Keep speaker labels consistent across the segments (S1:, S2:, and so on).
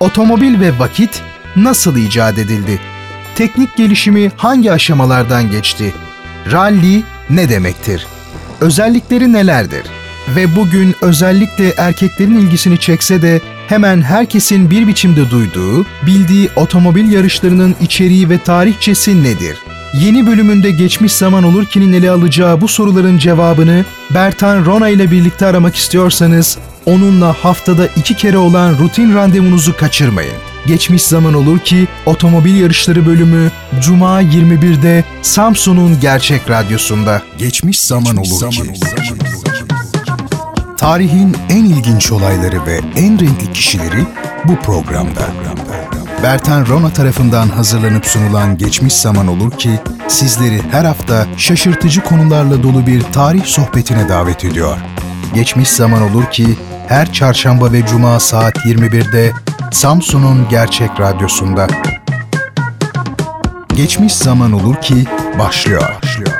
S1: Otomobil ve vakit nasıl icat edildi? Teknik gelişimi hangi aşamalardan geçti? Rally ne demektir? Özellikleri nelerdir? Ve bugün özellikle erkeklerin ilgisini çekse de hemen herkesin bir biçimde duyduğu, bildiği otomobil yarışlarının içeriği ve tarihçesi nedir? Yeni bölümünde geçmiş zaman olur ki'nin ele alacağı bu soruların cevabını Bertan Rona ile birlikte aramak istiyorsanız onunla haftada iki kere olan rutin randevunuzu kaçırmayın. Geçmiş zaman olur ki otomobil yarışları bölümü Cuma 21'de Samsun'un Gerçek Radyosunda.
S2: Geçmiş zaman olur ki. Tarihin en ilginç olayları ve en renkli kişileri bu programda. Bertan Rona tarafından hazırlanıp sunulan Geçmiş Zaman Olur ki sizleri her hafta şaşırtıcı konularla dolu bir tarih sohbetine davet ediyor. Geçmiş Zaman Olur ki her çarşamba ve cuma saat 21'de Samsun'un Gerçek Radyosu'nda. Geçmiş Zaman Olur ki başlıyor. başlıyor.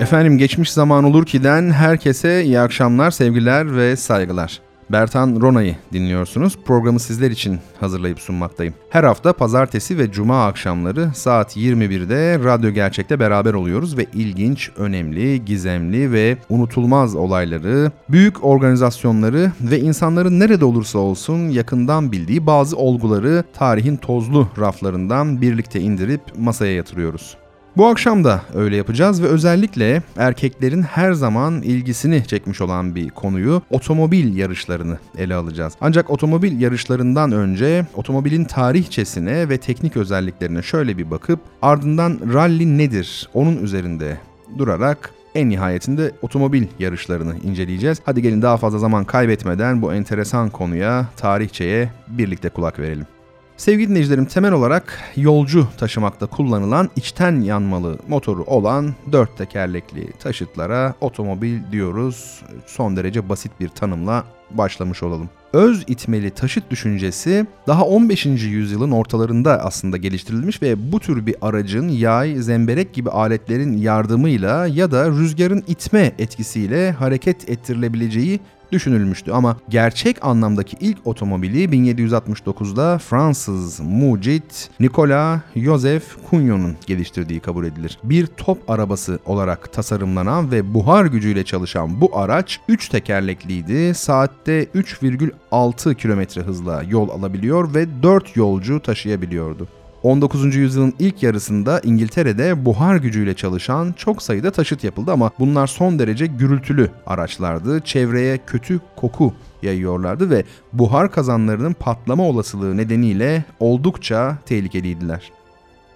S3: Efendim geçmiş zaman olur ki'den herkese iyi akşamlar, sevgiler ve saygılar. Bertan Rona'yı dinliyorsunuz. Programı sizler için hazırlayıp sunmaktayım. Her hafta pazartesi ve cuma akşamları saat 21'de Radyo Gerçek'te beraber oluyoruz ve ilginç, önemli, gizemli ve unutulmaz olayları, büyük organizasyonları ve insanların nerede olursa olsun yakından bildiği bazı olguları tarihin tozlu raflarından birlikte indirip masaya yatırıyoruz. Bu akşam da öyle yapacağız ve özellikle erkeklerin her zaman ilgisini çekmiş olan bir konuyu otomobil yarışlarını ele alacağız. Ancak otomobil yarışlarından önce otomobilin tarihçesine ve teknik özelliklerine şöyle bir bakıp ardından rally nedir onun üzerinde durarak en nihayetinde otomobil yarışlarını inceleyeceğiz. Hadi gelin daha fazla zaman kaybetmeden bu enteresan konuya, tarihçeye birlikte kulak verelim. Sevgili dinleyicilerim temel olarak yolcu taşımakta kullanılan içten yanmalı motoru olan dört tekerlekli taşıtlara otomobil diyoruz. Son derece basit bir tanımla başlamış olalım. Öz itmeli taşıt düşüncesi daha 15. yüzyılın ortalarında aslında geliştirilmiş ve bu tür bir aracın yay, zemberek gibi aletlerin yardımıyla ya da rüzgarın itme etkisiyle hareket ettirilebileceği düşünülmüştü ama gerçek anlamdaki ilk otomobili 1769'da Fransız mucit Nicolas Joseph Cugnot'un geliştirdiği kabul edilir. Bir top arabası olarak tasarımlanan ve buhar gücüyle çalışan bu araç 3 tekerlekliydi. Saatte 3,6 km hızla yol alabiliyor ve 4 yolcu taşıyabiliyordu. 19. yüzyılın ilk yarısında İngiltere'de buhar gücüyle çalışan çok sayıda taşıt yapıldı ama bunlar son derece gürültülü araçlardı. Çevreye kötü koku yayıyorlardı ve buhar kazanlarının patlama olasılığı nedeniyle oldukça tehlikeliydiler.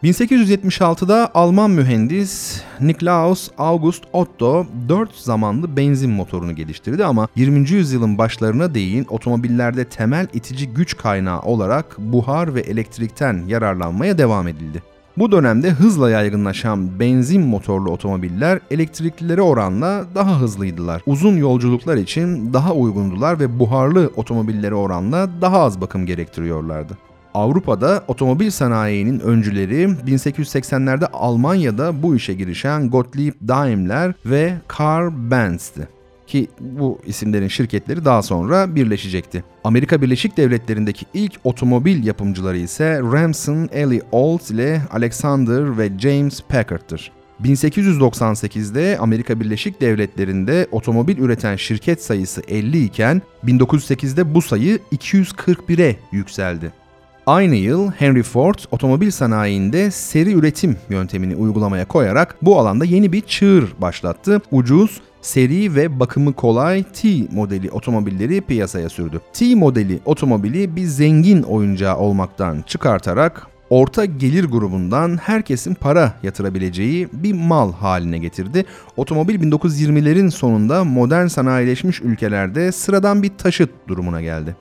S3: 1876'da Alman mühendis Niklaus August Otto 4 zamanlı benzin motorunu geliştirdi ama 20. yüzyılın başlarına değin otomobillerde temel itici güç kaynağı olarak buhar ve elektrikten yararlanmaya devam edildi. Bu dönemde hızla yaygınlaşan benzin motorlu otomobiller elektriklilere oranla daha hızlıydılar. Uzun yolculuklar için daha uygundular ve buharlı otomobillere oranla daha az bakım gerektiriyorlardı. Avrupa'da otomobil sanayinin öncüleri 1880'lerde Almanya'da bu işe girişen Gottlieb Daimler ve Karl Benz'ti ki bu isimlerin şirketleri daha sonra birleşecekti. Amerika Birleşik Devletleri'ndeki ilk otomobil yapımcıları ise Ramson Ellie Olds ile Alexander ve James Packard'tır. 1898'de Amerika Birleşik Devletleri'nde otomobil üreten şirket sayısı 50 iken 1908'de bu sayı 241'e yükseldi. Aynı yıl Henry Ford otomobil sanayinde seri üretim yöntemini uygulamaya koyarak bu alanda yeni bir çığır başlattı. Ucuz, seri ve bakımı kolay T modeli otomobilleri piyasaya sürdü. T modeli otomobili bir zengin oyuncağı olmaktan çıkartarak orta gelir grubundan herkesin para yatırabileceği bir mal haline getirdi. Otomobil 1920'lerin sonunda modern sanayileşmiş ülkelerde sıradan bir taşıt durumuna geldi.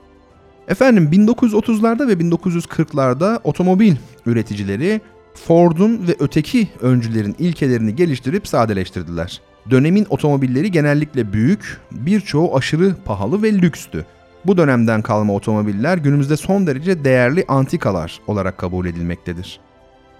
S3: Efendim 1930'larda ve 1940'larda otomobil üreticileri Ford'un ve öteki öncülerin ilkelerini geliştirip sadeleştirdiler. Dönemin otomobilleri genellikle büyük, birçoğu aşırı pahalı ve lükstü. Bu dönemden kalma otomobiller günümüzde son derece değerli antikalar olarak kabul edilmektedir.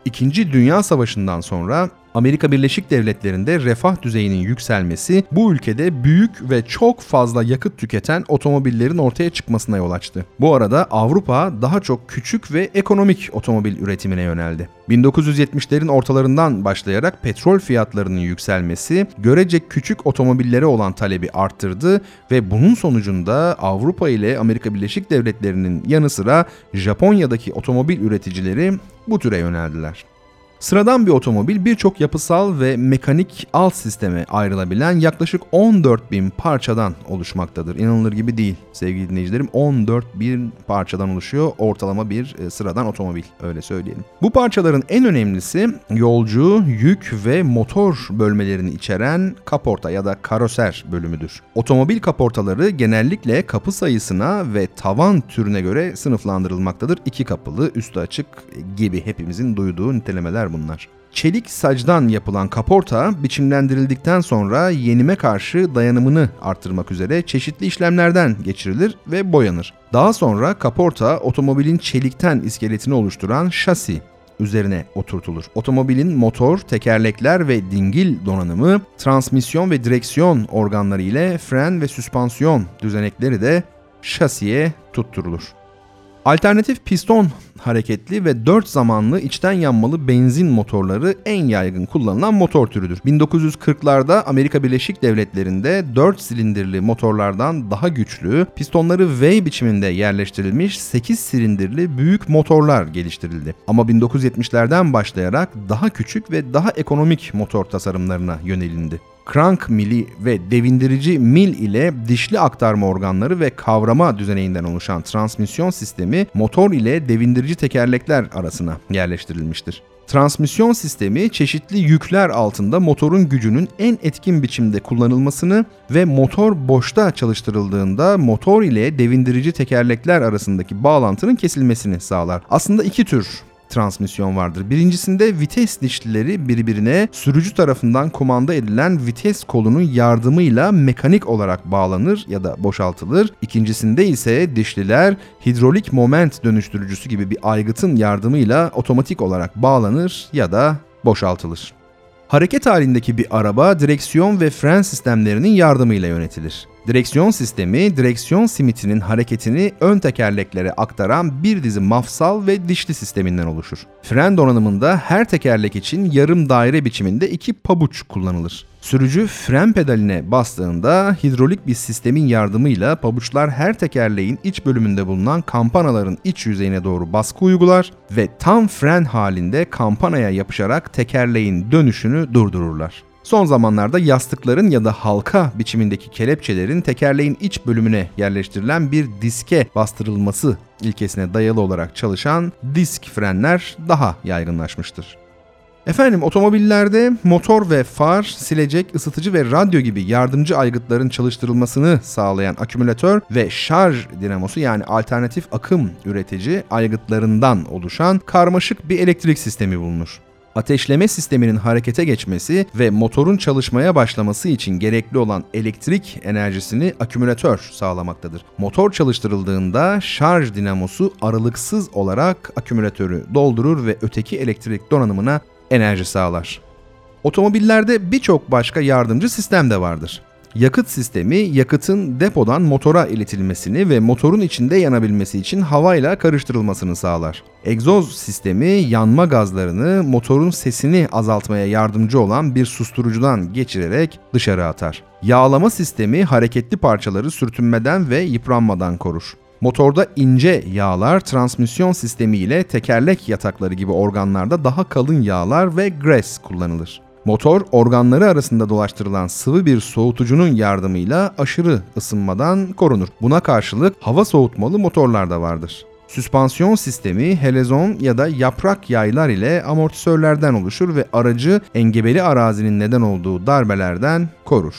S3: İkinci Dünya Savaşı'ndan sonra Amerika Birleşik Devletleri'nde refah düzeyinin yükselmesi bu ülkede büyük ve çok fazla yakıt tüketen otomobillerin ortaya çıkmasına yol açtı. Bu arada Avrupa daha çok küçük ve ekonomik otomobil üretimine yöneldi. 1970'lerin ortalarından başlayarak petrol fiyatlarının yükselmesi görece küçük otomobillere olan talebi arttırdı ve bunun sonucunda Avrupa ile Amerika Birleşik Devletleri'nin yanı sıra Japonya'daki otomobil üreticileri bu türe yöneldiler. Sıradan bir otomobil birçok yapısal ve mekanik alt sisteme ayrılabilen yaklaşık 14 bin parçadan oluşmaktadır. İnanılır gibi değil sevgili dinleyicilerim. 14 bin parçadan oluşuyor ortalama bir e, sıradan otomobil öyle söyleyelim. Bu parçaların en önemlisi yolcu, yük ve motor bölmelerini içeren kaporta ya da karoser bölümüdür. Otomobil kaportaları genellikle kapı sayısına ve tavan türüne göre sınıflandırılmaktadır. İki kapılı, üstü açık gibi hepimizin duyduğu nitelemeler bunlar. Çelik sacdan yapılan kaporta biçimlendirildikten sonra yenime karşı dayanımını arttırmak üzere çeşitli işlemlerden geçirilir ve boyanır. Daha sonra kaporta otomobilin çelikten iskeletini oluşturan şasi üzerine oturtulur. Otomobilin motor, tekerlekler ve dingil donanımı, transmisyon ve direksiyon organları ile fren ve süspansiyon düzenekleri de şasiye tutturulur. Alternatif piston hareketli ve 4 zamanlı içten yanmalı benzin motorları en yaygın kullanılan motor türüdür. 1940'larda Amerika Birleşik Devletleri'nde 4 silindirli motorlardan daha güçlü, pistonları V biçiminde yerleştirilmiş 8 silindirli büyük motorlar geliştirildi. Ama 1970'lerden başlayarak daha küçük ve daha ekonomik motor tasarımlarına yönelindi crank mili ve devindirici mil ile dişli aktarma organları ve kavrama düzeneğinden oluşan transmisyon sistemi motor ile devindirici tekerlekler arasına yerleştirilmiştir. Transmisyon sistemi çeşitli yükler altında motorun gücünün en etkin biçimde kullanılmasını ve motor boşta çalıştırıldığında motor ile devindirici tekerlekler arasındaki bağlantının kesilmesini sağlar. Aslında iki tür transmisyon vardır. Birincisinde vites dişlileri birbirine sürücü tarafından kumanda edilen vites kolunun yardımıyla mekanik olarak bağlanır ya da boşaltılır. İkincisinde ise dişliler hidrolik moment dönüştürücüsü gibi bir aygıtın yardımıyla otomatik olarak bağlanır ya da boşaltılır. Hareket halindeki bir araba direksiyon ve fren sistemlerinin yardımıyla yönetilir. Direksiyon sistemi, direksiyon simitinin hareketini ön tekerleklere aktaran bir dizi mafsal ve dişli sisteminden oluşur. Fren donanımında her tekerlek için yarım daire biçiminde iki pabuç kullanılır. Sürücü fren pedaline bastığında hidrolik bir sistemin yardımıyla pabuçlar her tekerleğin iç bölümünde bulunan kampanaların iç yüzeyine doğru baskı uygular ve tam fren halinde kampanaya yapışarak tekerleğin dönüşünü durdururlar. Son zamanlarda yastıkların ya da halka biçimindeki kelepçelerin tekerleğin iç bölümüne yerleştirilen bir diske bastırılması ilkesine dayalı olarak çalışan disk frenler daha yaygınlaşmıştır. Efendim otomobillerde motor ve far, silecek, ısıtıcı ve radyo gibi yardımcı aygıtların çalıştırılmasını sağlayan akümülatör ve şarj dinamosu yani alternatif akım üretici aygıtlarından oluşan karmaşık bir elektrik sistemi bulunur ateşleme sisteminin harekete geçmesi ve motorun çalışmaya başlaması için gerekli olan elektrik enerjisini akümülatör sağlamaktadır. Motor çalıştırıldığında şarj dinamosu aralıksız olarak akümülatörü doldurur ve öteki elektrik donanımına enerji sağlar. Otomobillerde birçok başka yardımcı sistem de vardır. Yakıt sistemi yakıtın depodan motora iletilmesini ve motorun içinde yanabilmesi için havayla karıştırılmasını sağlar. Egzoz sistemi yanma gazlarını motorun sesini azaltmaya yardımcı olan bir susturucudan geçirerek dışarı atar. Yağlama sistemi hareketli parçaları sürtünmeden ve yıpranmadan korur. Motorda ince yağlar transmisyon sistemi ile tekerlek yatakları gibi organlarda daha kalın yağlar ve gres kullanılır. Motor organları arasında dolaştırılan sıvı bir soğutucunun yardımıyla aşırı ısınmadan korunur. Buna karşılık hava soğutmalı motorlar da vardır. Süspansiyon sistemi helezon ya da yaprak yaylar ile amortisörlerden oluşur ve aracı engebeli arazinin neden olduğu darbelerden korur.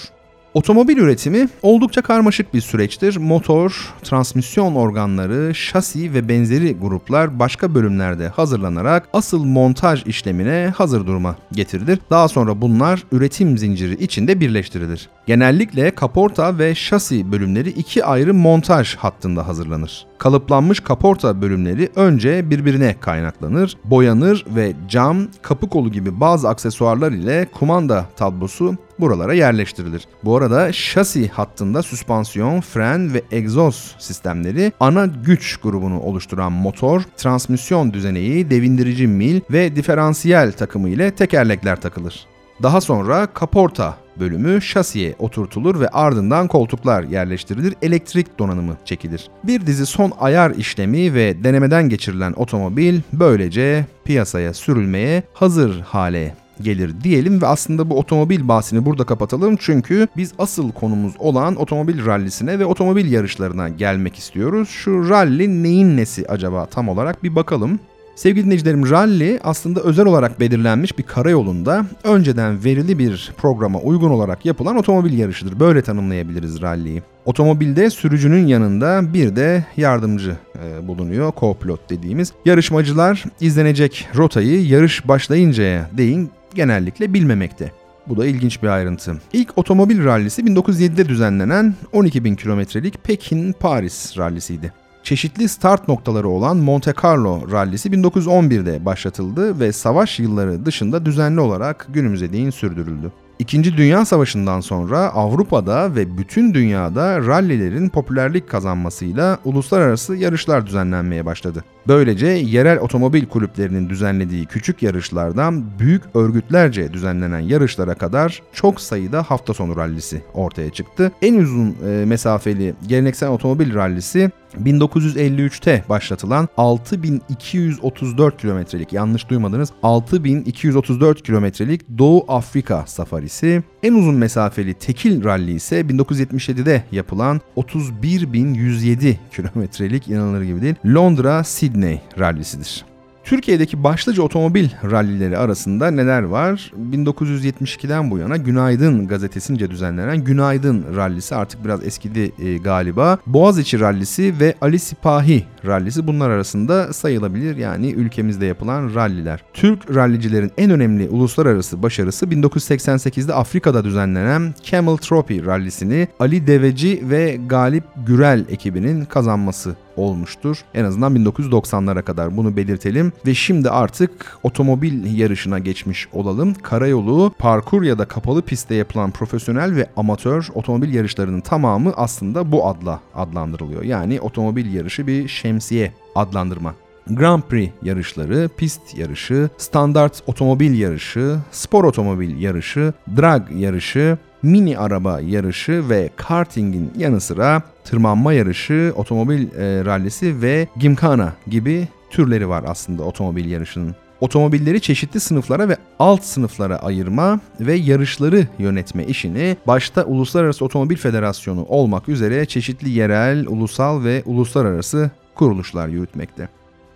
S3: Otomobil üretimi oldukça karmaşık bir süreçtir. Motor, transmisyon organları, şasi ve benzeri gruplar başka bölümlerde hazırlanarak asıl montaj işlemine hazır duruma getirilir. Daha sonra bunlar üretim zinciri içinde birleştirilir. Genellikle kaporta ve şasi bölümleri iki ayrı montaj hattında hazırlanır. Kalıplanmış kaporta bölümleri önce birbirine kaynaklanır, boyanır ve cam, kapı kolu gibi bazı aksesuarlar ile kumanda tablosu buralara yerleştirilir. Bu arada şasi hattında süspansiyon, fren ve egzoz sistemleri ana güç grubunu oluşturan motor, transmisyon düzeneği, devindirici mil ve diferansiyel takımı ile tekerlekler takılır. Daha sonra kaporta bölümü şasiye oturtulur ve ardından koltuklar yerleştirilir, elektrik donanımı çekilir. Bir dizi son ayar işlemi ve denemeden geçirilen otomobil böylece piyasaya sürülmeye hazır hale gelir diyelim ve aslında bu otomobil bahsini burada kapatalım çünkü biz asıl konumuz olan otomobil rallisine ve otomobil yarışlarına gelmek istiyoruz. Şu rally neyin nesi acaba tam olarak bir bakalım. Sevgili dinleyicilerim rally aslında özel olarak belirlenmiş bir karayolunda önceden verili bir programa uygun olarak yapılan otomobil yarışıdır. Böyle tanımlayabiliriz rally'yi. Otomobilde sürücünün yanında bir de yardımcı e, bulunuyor, co-pilot dediğimiz. Yarışmacılar izlenecek rotayı yarış başlayıncaya değin genellikle bilmemekte. Bu da ilginç bir ayrıntı. İlk otomobil rallisi 1907'de düzenlenen 12.000 kilometrelik Pekin-Paris rallisiydi. Çeşitli start noktaları olan Monte Carlo rallisi 1911'de başlatıldı ve savaş yılları dışında düzenli olarak günümüze değin sürdürüldü. İkinci Dünya Savaşı'ndan sonra Avrupa'da ve bütün dünyada rallilerin popülerlik kazanmasıyla uluslararası yarışlar düzenlenmeye başladı. Böylece yerel otomobil kulüplerinin düzenlediği küçük yarışlardan büyük örgütlerce düzenlenen yarışlara kadar çok sayıda hafta sonu rallisi ortaya çıktı. En uzun e, mesafeli geleneksel otomobil rallisi 1953'te başlatılan 6234 kilometrelik yanlış duymadınız 6234 kilometrelik Doğu Afrika safarisi. En uzun mesafeli tekil rally ise 1977'de yapılan 31107 kilometrelik inanılır gibi değil Londra Sydney rallisidir. Türkiye'deki başlıca otomobil rallileri arasında neler var? 1972'den bu yana Günaydın gazetesince düzenlenen Günaydın rallisi artık biraz eskidi e, galiba. Boğaziçi rallisi ve Ali Sipahi rallisi bunlar arasında sayılabilir yani ülkemizde yapılan ralliler. Türk rallicilerin en önemli uluslararası başarısı 1988'de Afrika'da düzenlenen Camel Trophy rallisini Ali Deveci ve Galip Gürel ekibinin kazanması olmuştur. En azından 1990'lara kadar bunu belirtelim ve şimdi artık otomobil yarışına geçmiş olalım. Karayolu, parkur ya da kapalı pistte yapılan profesyonel ve amatör otomobil yarışlarının tamamı aslında bu adla adlandırılıyor. Yani otomobil yarışı bir şemsiye adlandırma. Grand Prix yarışları, pist yarışı, standart otomobil yarışı, spor otomobil yarışı, drag yarışı, mini araba yarışı ve kartingin yanı sıra tırmanma yarışı, otomobil e, rallisi ve gimkana gibi türleri var aslında otomobil yarışının. Otomobilleri çeşitli sınıflara ve alt sınıflara ayırma ve yarışları yönetme işini başta Uluslararası Otomobil Federasyonu olmak üzere çeşitli yerel, ulusal ve uluslararası kuruluşlar yürütmekte.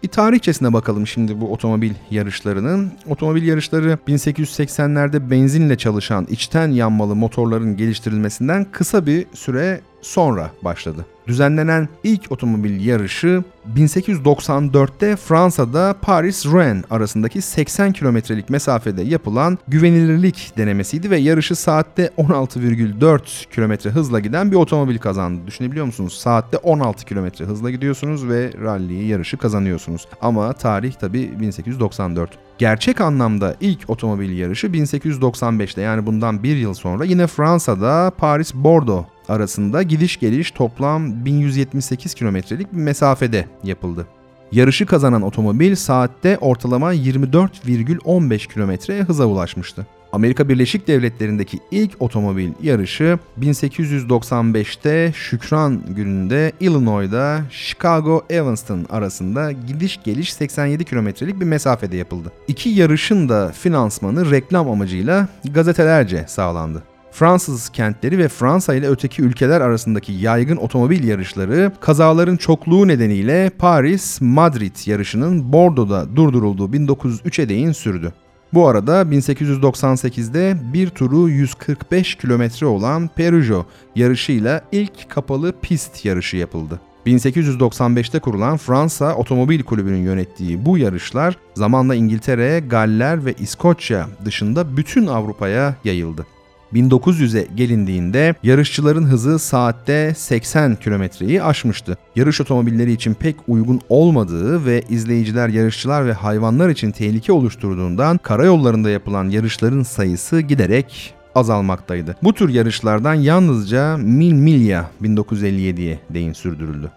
S3: Bir tarihçesine bakalım şimdi bu otomobil yarışlarının. Otomobil yarışları 1880'lerde benzinle çalışan içten yanmalı motorların geliştirilmesinden kısa bir süre sonra başladı. Düzenlenen ilk otomobil yarışı 1894'te Fransa'da Paris-Rouen arasındaki 80 kilometrelik mesafede yapılan güvenilirlik denemesiydi ve yarışı saatte 16,4 kilometre hızla giden bir otomobil kazandı. Düşünebiliyor musunuz? Saatte 16 kilometre hızla gidiyorsunuz ve rally'yi yarışı kazanıyorsunuz. Ama tarih tabi 1894. Gerçek anlamda ilk otomobil yarışı 1895'te yani bundan bir yıl sonra yine Fransa'da Paris-Bordeaux arasında gidiş geliş toplam 1178 kilometrelik bir mesafede yapıldı. Yarışı kazanan otomobil saatte ortalama 24,15 kilometre hıza ulaşmıştı. Amerika Birleşik Devletleri'ndeki ilk otomobil yarışı 1895'te Şükran gününde Illinois'da Chicago Evanston arasında gidiş geliş 87 kilometrelik bir mesafede yapıldı. İki yarışın da finansmanı reklam amacıyla gazetelerce sağlandı. Fransız kentleri ve Fransa ile öteki ülkeler arasındaki yaygın otomobil yarışları kazaların çokluğu nedeniyle Paris-Madrid yarışının Bordeaux'da durdurulduğu 1903'e değin sürdü. Bu arada 1898'de bir turu 145 kilometre olan Peugeot yarışıyla ilk kapalı pist yarışı yapıldı. 1895'te kurulan Fransa Otomobil Kulübü'nün yönettiği bu yarışlar zamanla İngiltere, Galler ve İskoçya dışında bütün Avrupa'ya yayıldı. 1900'e gelindiğinde yarışçıların hızı saatte 80 kilometreyi aşmıştı. Yarış otomobilleri için pek uygun olmadığı ve izleyiciler, yarışçılar ve hayvanlar için tehlike oluşturduğundan karayollarında yapılan yarışların sayısı giderek azalmaktaydı. Bu tür yarışlardan yalnızca Mil Milya 1957'ye değin sürdürüldü.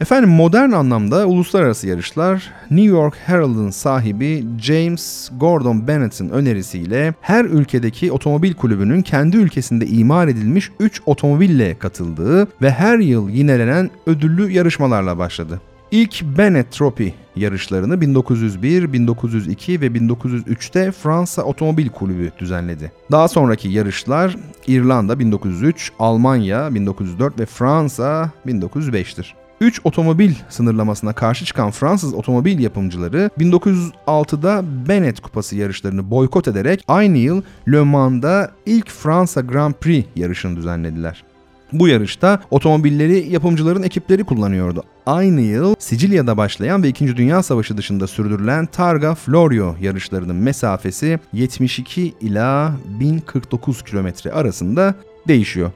S3: Efendim modern anlamda uluslararası yarışlar New York Herald'ın sahibi James Gordon Bennett'in önerisiyle her ülkedeki otomobil kulübünün kendi ülkesinde imar edilmiş 3 otomobille katıldığı ve her yıl yinelenen ödüllü yarışmalarla başladı. İlk Bennett Trophy yarışlarını 1901, 1902 ve 1903'te Fransa Otomobil Kulübü düzenledi. Daha sonraki yarışlar İrlanda 1903, Almanya 1904 ve Fransa 1905'tir. 3 otomobil sınırlamasına karşı çıkan Fransız otomobil yapımcıları 1906'da Bennett Kupası yarışlarını boykot ederek aynı yıl Le Mans'da ilk Fransa Grand Prix yarışını düzenlediler. Bu yarışta otomobilleri yapımcıların ekipleri kullanıyordu. Aynı yıl Sicilya'da başlayan ve 2. Dünya Savaşı dışında sürdürülen Targa Florio yarışlarının mesafesi 72 ila 1049 kilometre arasında değişiyor.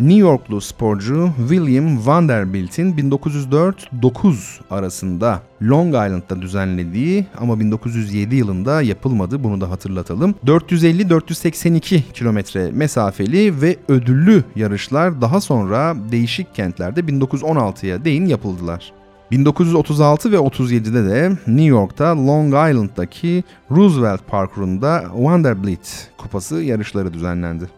S3: New Yorklu sporcu William Vanderbilt'in 1904-9 arasında Long Island'da düzenlediği ama 1907 yılında yapılmadı bunu da hatırlatalım. 450-482 kilometre mesafeli ve ödüllü yarışlar daha sonra değişik kentlerde 1916'ya değin yapıldılar. 1936 ve 37'de de New York'ta Long Island'daki Roosevelt Parkı'nda Vanderbilt Kupası yarışları düzenlendi.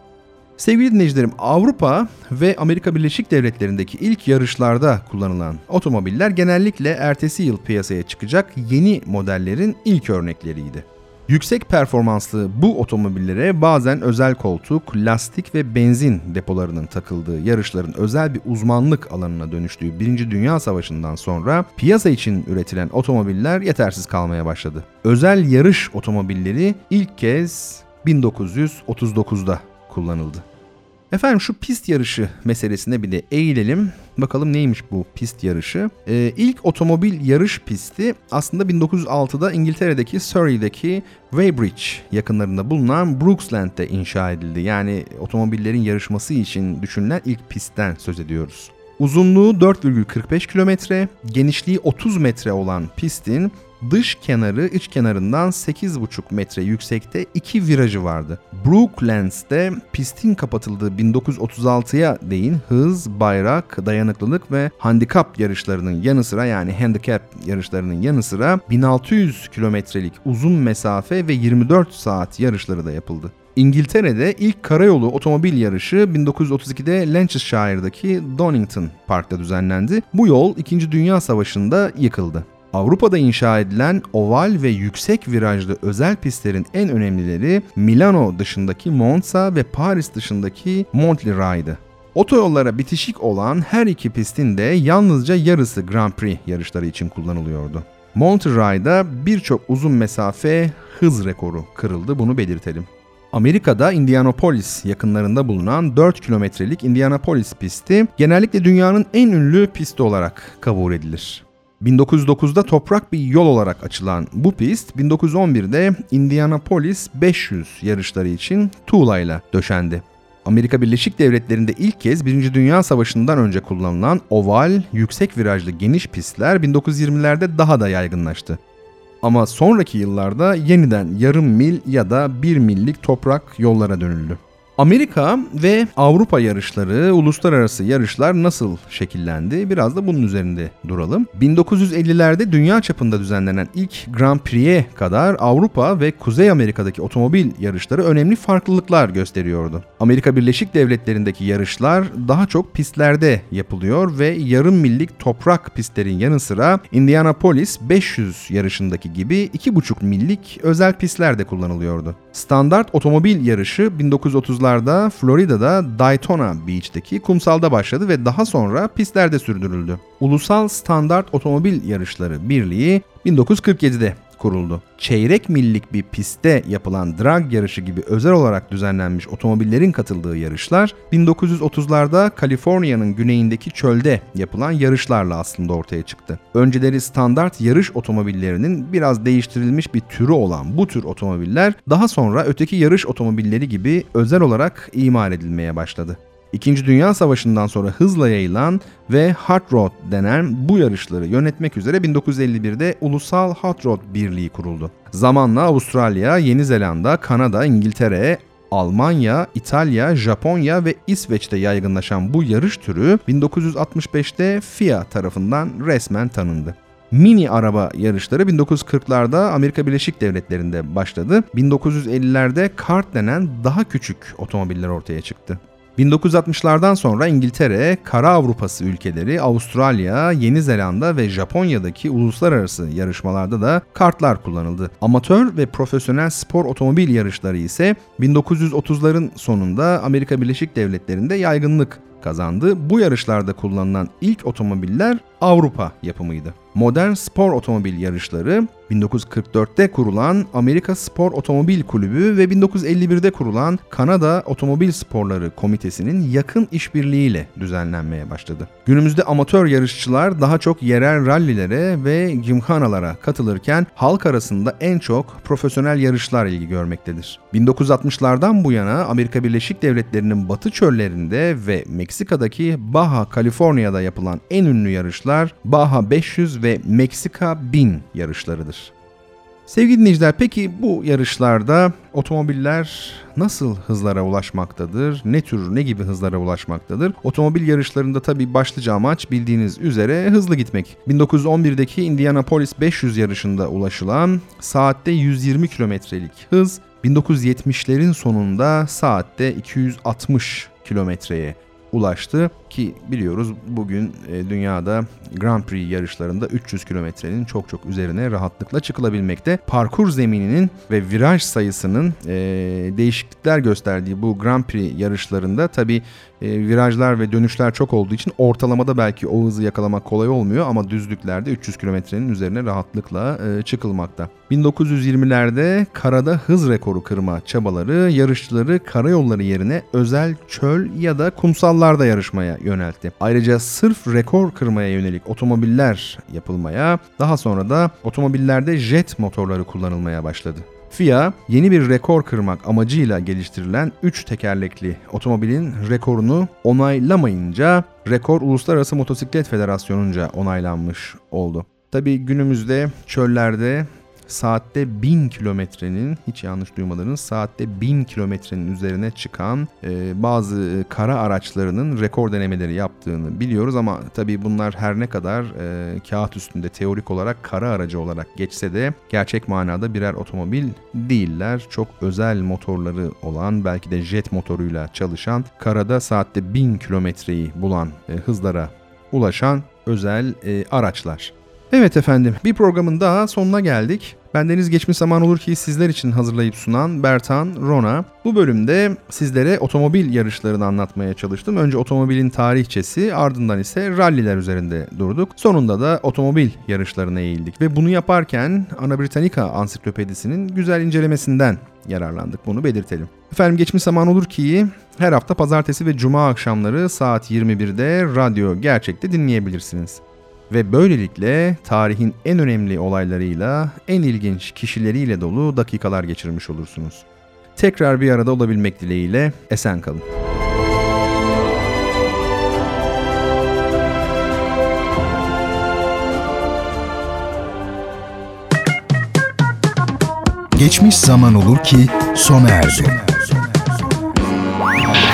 S3: Sevgili dinleyicilerim, Avrupa ve Amerika Birleşik Devletleri'ndeki ilk yarışlarda kullanılan otomobiller genellikle ertesi yıl piyasaya çıkacak yeni modellerin ilk örnekleriydi. Yüksek performanslı bu otomobillere bazen özel koltuk, lastik ve benzin depolarının takıldığı yarışların özel bir uzmanlık alanına dönüştüğü 1. Dünya Savaşı'ndan sonra piyasa için üretilen otomobiller yetersiz kalmaya başladı. Özel yarış otomobilleri ilk kez 1939'da kullanıldı. Efendim şu pist yarışı meselesine bir de eğilelim. Bakalım neymiş bu pist yarışı. Ee, ilk otomobil yarış pisti aslında 1906'da İngiltere'deki Surrey'deki Weybridge yakınlarında bulunan Brooksland'de inşa edildi. Yani otomobillerin yarışması için düşünülen ilk pistten söz ediyoruz. Uzunluğu 4,45 kilometre, genişliği 30 metre olan pistin dış kenarı iç kenarından 8,5 metre yüksekte iki virajı vardı. Brooklands'te pistin kapatıldığı 1936'ya değin hız, bayrak, dayanıklılık ve handikap yarışlarının yanı sıra yani handicap yarışlarının yanı sıra 1600 kilometrelik uzun mesafe ve 24 saat yarışları da yapıldı. İngiltere'de ilk karayolu otomobil yarışı 1932'de Lancashire'daki Donington Park'ta düzenlendi. Bu yol 2. Dünya Savaşı'nda yıkıldı. Avrupa'da inşa edilen oval ve yüksek virajlı özel pistlerin en önemlileri Milano dışındaki Monza ve Paris dışındaki Montlirat'ydı. Otoyollara bitişik olan her iki pistin de yalnızca yarısı Grand Prix yarışları için kullanılıyordu. Montreal'da birçok uzun mesafe hız rekoru kırıldı bunu belirtelim. Amerika'da Indianapolis yakınlarında bulunan 4 kilometrelik Indianapolis pisti genellikle dünyanın en ünlü pisti olarak kabul edilir. 1909'da toprak bir yol olarak açılan bu pist 1911'de Indianapolis 500 yarışları için tuğlayla döşendi. Amerika Birleşik Devletleri'nde ilk kez 1. Dünya Savaşı'ndan önce kullanılan oval, yüksek virajlı geniş pistler 1920'lerde daha da yaygınlaştı. Ama sonraki yıllarda yeniden yarım mil ya da bir millik toprak yollara dönüldü. Amerika ve Avrupa yarışları, uluslararası yarışlar nasıl şekillendi? Biraz da bunun üzerinde duralım. 1950'lerde dünya çapında düzenlenen ilk Grand Prix'e kadar Avrupa ve Kuzey Amerika'daki otomobil yarışları önemli farklılıklar gösteriyordu. Amerika Birleşik Devletleri'ndeki yarışlar daha çok pistlerde yapılıyor ve yarım millik toprak pistlerin yanı sıra Indianapolis 500 yarışındaki gibi 2,5 millik özel pistler de kullanılıyordu. Standart otomobil yarışı 1930'larda Florida'da Daytona Beach'teki kumsalda başladı ve daha sonra pistlerde sürdürüldü. Ulusal Standart Otomobil Yarışları Birliği 1947'de kuruldu. Çeyrek millik bir pistte yapılan drag yarışı gibi özel olarak düzenlenmiş otomobillerin katıldığı yarışlar 1930'larda Kaliforniya'nın güneyindeki çölde yapılan yarışlarla aslında ortaya çıktı. Önceleri standart yarış otomobillerinin biraz değiştirilmiş bir türü olan bu tür otomobiller daha sonra öteki yarış otomobilleri gibi özel olarak imal edilmeye başladı. İkinci Dünya Savaşı'ndan sonra hızla yayılan ve Hot Rod denen bu yarışları yönetmek üzere 1951'de Ulusal Hot Rod Birliği kuruldu. Zamanla Avustralya, Yeni Zelanda, Kanada, İngiltere, Almanya, İtalya, Japonya ve İsveç'te yaygınlaşan bu yarış türü 1965'te FIA tarafından resmen tanındı. Mini araba yarışları 1940'larda Amerika Birleşik Devletleri'nde başladı. 1950'lerde kart denen daha küçük otomobiller ortaya çıktı. 1960'lardan sonra İngiltere, Kara Avrupası ülkeleri, Avustralya, Yeni Zelanda ve Japonya'daki uluslararası yarışmalarda da kartlar kullanıldı. Amatör ve profesyonel spor otomobil yarışları ise 1930'ların sonunda Amerika Birleşik Devletleri'nde yaygınlık kazandı. Bu yarışlarda kullanılan ilk otomobiller Avrupa yapımıydı. Modern spor otomobil yarışları 1944'te kurulan Amerika Spor Otomobil Kulübü ve 1951'de kurulan Kanada Otomobil Sporları Komitesi'nin yakın işbirliğiyle düzenlenmeye başladı. Günümüzde amatör yarışçılar daha çok yerel rallilere ve gymkhanalara katılırken halk arasında en çok profesyonel yarışlar ilgi görmektedir. 1960'lardan bu yana Amerika Birleşik Devletleri'nin batı çöllerinde ve Meksika'daki Baja California'da yapılan en ünlü yarışlar Baja 500 ve Meksika 1000 yarışlarıdır. Sevgili dinleyiciler peki bu yarışlarda otomobiller nasıl hızlara ulaşmaktadır? Ne tür ne gibi hızlara ulaşmaktadır? Otomobil yarışlarında tabi başlıca amaç bildiğiniz üzere hızlı gitmek. 1911'deki Indianapolis 500 yarışında ulaşılan saatte 120 kilometrelik hız 1970'lerin sonunda saatte 260 kilometreye ulaştı ki biliyoruz bugün e, dünyada Grand Prix yarışlarında 300 kilometrenin çok çok üzerine rahatlıkla çıkılabilmekte. Parkur zemininin ve viraj sayısının e, değişiklikler gösterdiği bu Grand Prix yarışlarında tabi e, virajlar ve dönüşler çok olduğu için ortalamada belki o hızı yakalamak kolay olmuyor ama düzlüklerde 300 kilometrenin üzerine rahatlıkla çıkılmakta. 1920'lerde karada hız rekoru kırma çabaları yarışçıları karayolları yerine özel çöl ya da kumsallarda yarışmaya yöneltti. Ayrıca sırf rekor kırmaya yönelik otomobiller yapılmaya, daha sonra da otomobillerde jet motorları kullanılmaya başladı. FIA yeni bir rekor kırmak amacıyla geliştirilen 3 tekerlekli otomobilin rekorunu onaylamayınca rekor Uluslararası Motosiklet Federasyonu'nca onaylanmış oldu. Tabi günümüzde çöllerde saatte 1000 kilometrenin hiç yanlış duymadınız saatte 1000 kilometrenin üzerine çıkan e, bazı kara araçlarının rekor denemeleri yaptığını biliyoruz ama tabii bunlar her ne kadar e, kağıt üstünde teorik olarak kara aracı olarak geçse de gerçek manada birer otomobil değiller. Çok özel motorları olan belki de jet motoruyla çalışan karada saatte 1000 kilometreyi bulan e, hızlara ulaşan özel e, araçlar. Evet efendim bir programın daha sonuna geldik. Bendeniz geçmiş zaman olur ki sizler için hazırlayıp sunan Bertan Rona. Bu bölümde sizlere otomobil yarışlarını anlatmaya çalıştım. Önce otomobilin tarihçesi ardından ise ralliler üzerinde durduk. Sonunda da otomobil yarışlarına eğildik ve bunu yaparken Ana Britannica ansiklopedisinin güzel incelemesinden yararlandık bunu belirtelim. Efendim geçmiş zaman olur ki her hafta pazartesi ve cuma akşamları saat 21'de radyo gerçekte dinleyebilirsiniz ve böylelikle tarihin en önemli olaylarıyla, en ilginç kişileriyle dolu dakikalar geçirmiş olursunuz. Tekrar bir arada olabilmek dileğiyle esen kalın.
S2: Geçmiş zaman olur ki sona erdi.